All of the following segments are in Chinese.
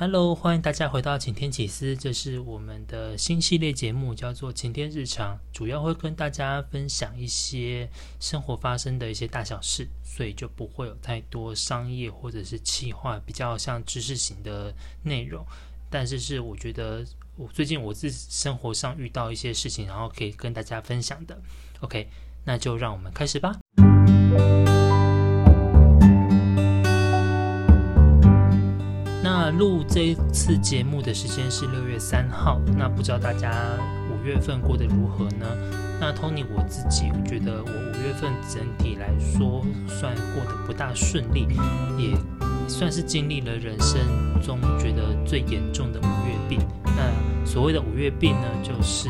Hello，欢迎大家回到晴天起司，这是我们的新系列节目，叫做晴天日常，主要会跟大家分享一些生活发生的一些大小事，所以就不会有太多商业或者是企划，比较像知识型的内容。但是是我觉得我最近我自己生活上遇到一些事情，然后可以跟大家分享的。OK，那就让我们开始吧。录这一次节目的时间是六月三号，那不知道大家五月份过得如何呢？那 Tony 我自己，觉得我五月份整体来说算过得不大顺利，也算是经历了人生中觉得最严重的五月病。那所谓的五月病呢，就是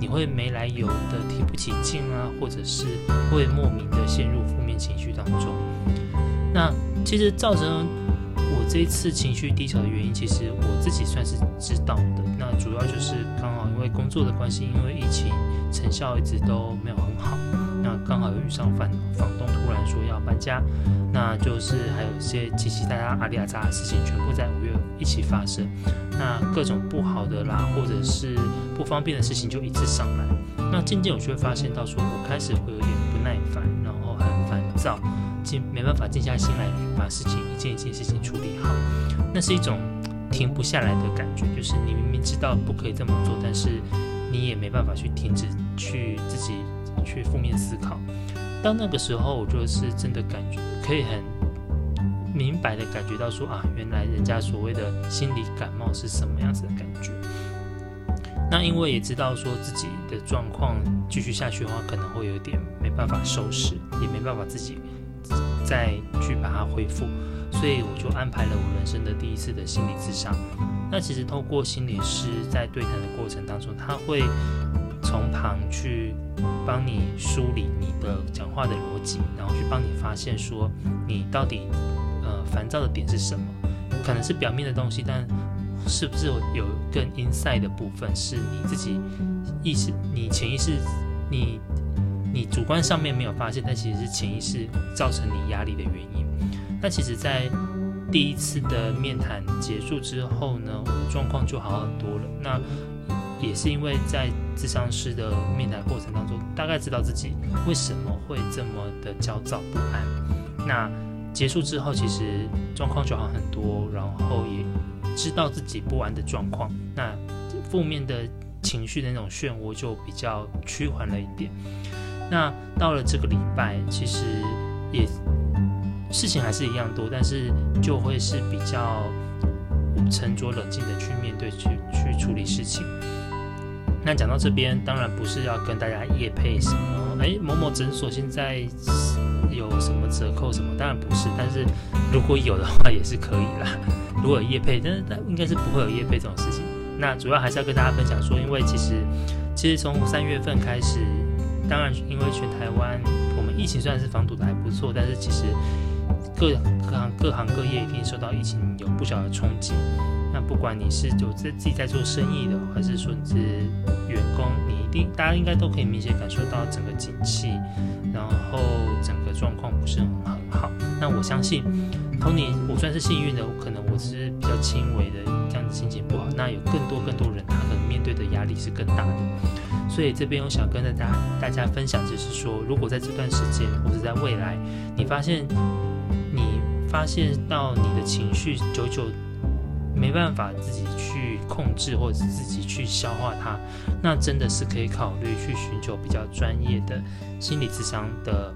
你会没来由的提不起劲啊，或者是会莫名的陷入负面情绪当中。那其实造成。我这一次情绪低潮的原因，其实我自己算是知道的。那主要就是刚好因为工作的关系，因为疫情成效一直都没有很好。那刚好又遇上房房东突然说要搬家，那就是还有一些奇奇怪怪阿里阿扎的事情，全部在五月一起发生。那各种不好的啦，或者是不方便的事情就一直上来。那渐渐我就会发现到说，我开始会有点不耐烦，然后很烦躁。没办法静下心来把事情一件一件事情处理好，那是一种停不下来的感觉，就是你明明知道不可以这么做，但是你也没办法去停止去自己去负面思考。到那个时候，我就是真的感觉可以很明白的感觉到说啊，原来人家所谓的心理感冒是什么样子的感觉。那因为也知道说自己的状况继续下去的话，可能会有点没办法收拾，也没办法自己。再去把它恢复，所以我就安排了我人生的第一次的心理咨商。那其实透过心理师在对谈的过程当中，他会从旁去帮你梳理你的讲话的逻辑，然后去帮你发现说你到底呃烦躁的点是什么？可能是表面的东西，但是不是有更 inside 的部分是你自己意识、你潜意识、你。你主观上面没有发现，但其实是潜意识造成你压力的原因。那其实，在第一次的面谈结束之后呢，我的状况就好很多了。那也是因为在咨商师的面谈过程当中，大概知道自己为什么会这么的焦躁不安。那结束之后，其实状况就好很多，然后也知道自己不安的状况。那负面的情绪的那种漩涡就比较趋缓了一点。那到了这个礼拜，其实也事情还是一样多，但是就会是比较沉着冷静的去面对，去去处理事情。那讲到这边，当然不是要跟大家夜配什么，哎，某某诊所现在有什么折扣什么，当然不是。但是如果有的话，也是可以啦。如果有夜配，但是应该是不会有夜配这种事情。那主要还是要跟大家分享说，因为其实其实从三月份开始。当然，因为全台湾我们疫情虽然是防堵的还不错，但是其实各各行各行各业一定受到疫情有不小的冲击。那不管你是有自自己在做生意的，还是说你是员工，你一定大家应该都可以明显感受到整个景气，然后整个状况不是很很好。那我相信，Tony，我算是幸运的，可能我是比较轻微的这样子心情不好。那有更多更多人，他可能面对的压力是更大的。所以这边我想跟大家大家分享，就是说，如果在这段时间或者在未来，你发现你发现到你的情绪久久没办法自己去控制，或者自己去消化它，那真的是可以考虑去寻求比较专业的心理智商的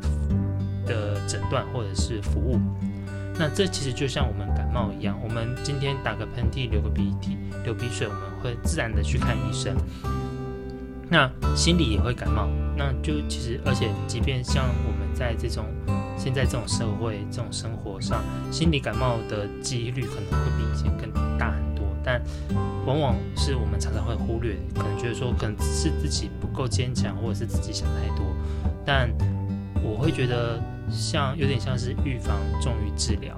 的诊断或者是服务。那这其实就像我们感冒一样，我们今天打个喷嚏、流个鼻涕、流鼻水，我们会自然的去看医生。那心里也会感冒，那就其实，而且即便像我们在这种现在这种社会、这种生活上，心理感冒的几率可能会比以前更大很多。但往往是我们常常会忽略，可能觉得说，可能是自己不够坚强，或者是自己想太多。但我会觉得，像有点像是预防重于治疗。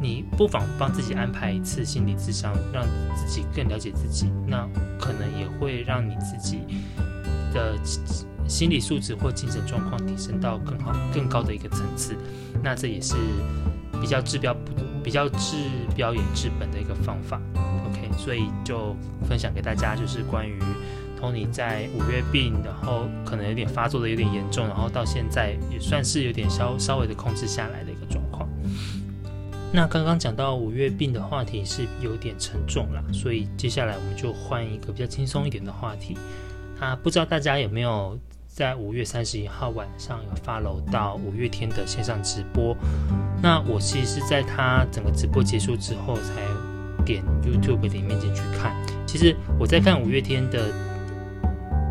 你不妨帮自己安排一次心理咨商，让自己更了解自己，那可能也会让你自己。的心理素质或精神状况提升到更好、更高的一个层次，那这也是比较治标不比较治标也治本的一个方法。OK，所以就分享给大家，就是关于 Tony 在五月病，然后可能有点发作的有点严重，然后到现在也算是有点稍稍微的控制下来的一个状况。那刚刚讲到五月病的话题是有点沉重啦，所以接下来我们就换一个比较轻松一点的话题。啊，不知道大家有没有在五月三十一号晚上有发楼到五月天的线上直播？那我其实是在他整个直播结束之后才点 YouTube 里面进去看。其实我在看五月天的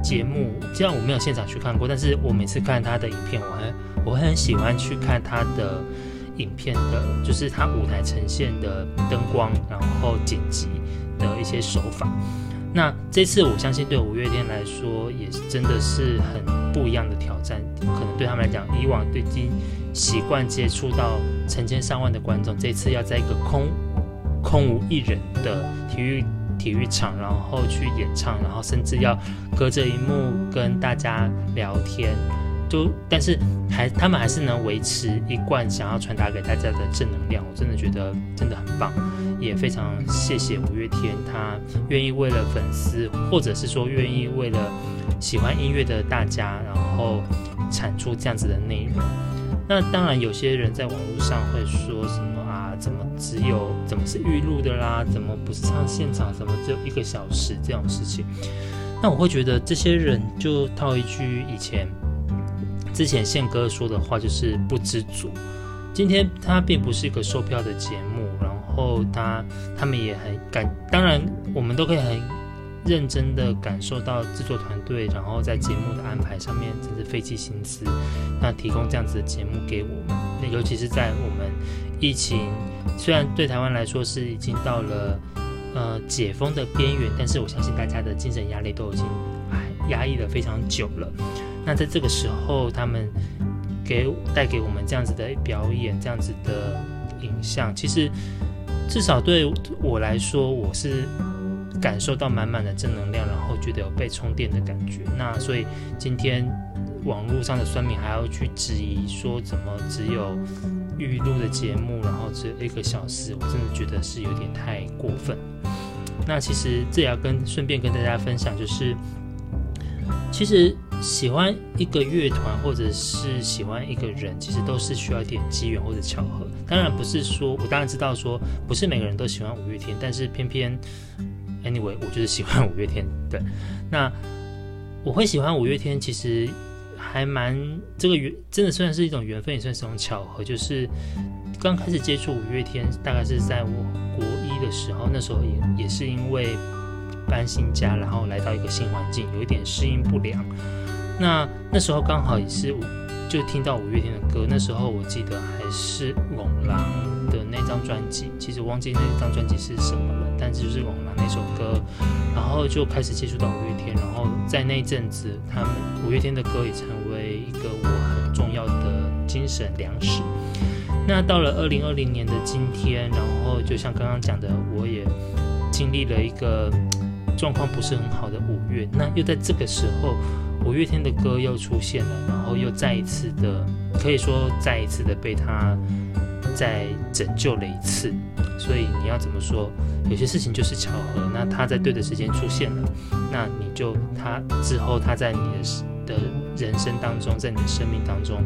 节目，虽然我没有现场去看过，但是我每次看他的影片，我还我很喜欢去看他的影片的，就是他舞台呈现的灯光，然后剪辑的一些手法。那这次我相信对五月天来说也是真的是很不一样的挑战，可能对他们来讲，以往已经习惯接触到成千上万的观众，这次要在一个空空无一人的体育体育场，然后去演唱，然后甚至要隔着荧幕跟大家聊天。就但是还他们还是能维持一贯想要传达给大家的正能量，我真的觉得真的很棒，也非常谢谢五月天，他愿意为了粉丝，或者是说愿意为了喜欢音乐的大家，然后产出这样子的内容。那当然有些人在网络上会说什么，怎么只有怎么是预录的啦，怎么不是唱现场，怎么只有一个小时这种事情？那我会觉得这些人就套一句以前。之前宪哥说的话就是不知足。今天他并不是一个售票的节目，然后他他们也很感，当然我们都可以很认真的感受到制作团队，然后在节目的安排上面真是费尽心思，那提供这样子的节目给我们，那尤其是在我们疫情虽然对台湾来说是已经到了呃解封的边缘，但是我相信大家的精神压力都已经哎压抑了非常久了。那在这个时候，他们给带给我们这样子的表演，这样子的影像，其实至少对我来说，我是感受到满满的正能量，然后觉得有被充电的感觉。那所以今天网络上的酸民还要去质疑说，怎么只有预录的节目，然后只有一个小时，我真的觉得是有点太过分。那其实这也要跟顺便跟大家分享，就是其实。喜欢一个乐团或者是喜欢一个人，其实都是需要一点机缘或者巧合。当然不是说，我当然知道说不是每个人都喜欢五月天，但是偏偏，anyway，我就是喜欢五月天。对，那我会喜欢五月天，其实还蛮这个缘，真的算是一种缘分，也算是一种巧合。就是刚开始接触五月天，大概是在我国一的时候，那时候也也是因为搬新家，然后来到一个新环境，有一点适应不良。那那时候刚好也是，就听到五月天的歌。那时候我记得还是猛狼那张专辑，其实忘记那张专辑是什么了，但是就是翁人那首歌，然后就开始接触到五月天。然后在那阵子，他们五月天的歌也成为一个我很重要的精神粮食。那到了二零二零年的今天，然后就像刚刚讲的，我也经历了一个状况不是很好的五月。那又在这个时候。五月天的歌又出现了，然后又再一次的，可以说再一次的被他再拯救了一次。所以你要怎么说？有些事情就是巧合。那他在对的时间出现了，那你就他之后他在你的的人生当中，在你的生命当中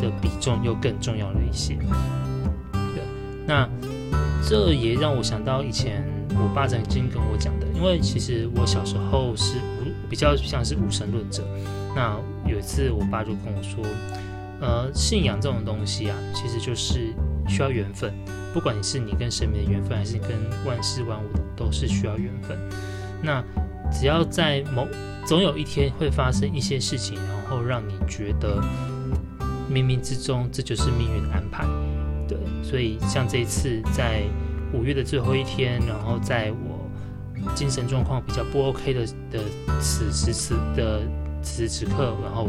的比重又更重要了一些。对，那这也让我想到以前我爸曾经跟我讲的，因为其实我小时候是无。比较像是无神论者。那有一次，我爸就跟我说：“呃，信仰这种东西啊，其实就是需要缘分。不管你是你跟神明的缘分，还是跟万事万物，都是需要缘分。那只要在某总有一天会发生一些事情，然后让你觉得冥冥之中这就是命运的安排。对，所以像这一次在五月的最后一天，然后在我。精神状况比较不 OK 的的此时此的此时此刻，然后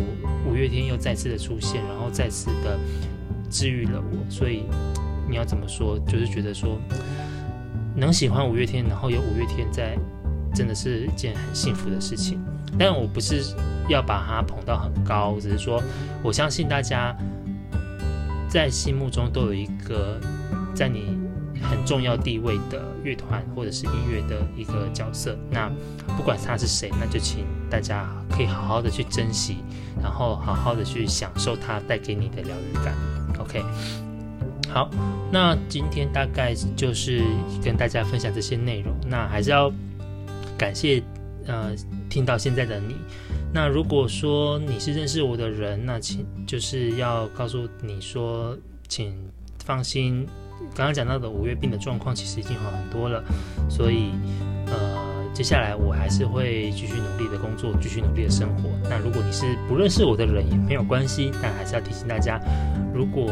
五月天又再次的出现，然后再次的治愈了我。所以你要怎么说？就是觉得说能喜欢五月天，然后有五月天在，真的是一件很幸福的事情。但我不是要把它捧到很高，只是说我相信大家在心目中都有一个在你很重要地位的乐团或者是音乐的一个角色。那不管他是谁，那就请大家可以好好的去珍惜，然后好好的去享受他带给你的疗愈感。OK，好，那今天大概就是跟大家分享这些内容。那还是要感谢呃听到现在的你。那如果说你是认识我的人，那请就是要告诉你说，请放心，刚刚讲到的五月病的状况其实已经好很多了，所以呃，接下来我还是会继续努力的工作，继续努力的生活。那如果你是不认识我的人也没有关系，但还是要提醒大家，如果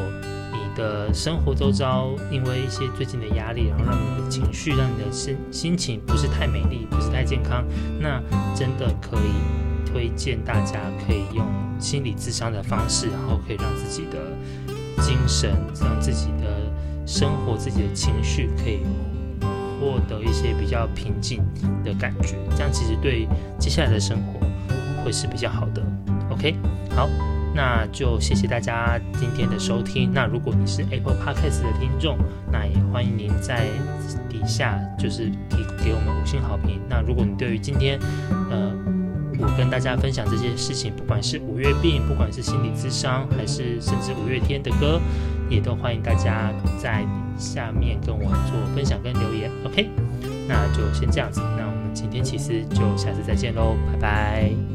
你的生活周遭因为一些最近的压力，然后让你的情绪、让你的心心情不是太美丽，不是太健康，那真的可以。推荐大家可以用心理智商的方式，然后可以让自己的精神、让自己的生活、自己的情绪可以获得一些比较平静的感觉。这样其实对接下来的生活会是比较好的。OK，好，那就谢谢大家今天的收听。那如果你是 Apple Podcast 的听众，那也欢迎您在底下就是给给我们五星好评。那如果你对于今天呃。我跟大家分享这些事情，不管是五月病，不管是心理智商，还是甚至五月天的歌，也都欢迎大家在下面跟我做分享跟留言。OK，那就先这样子，那我们今天其实就下次再见喽，拜拜。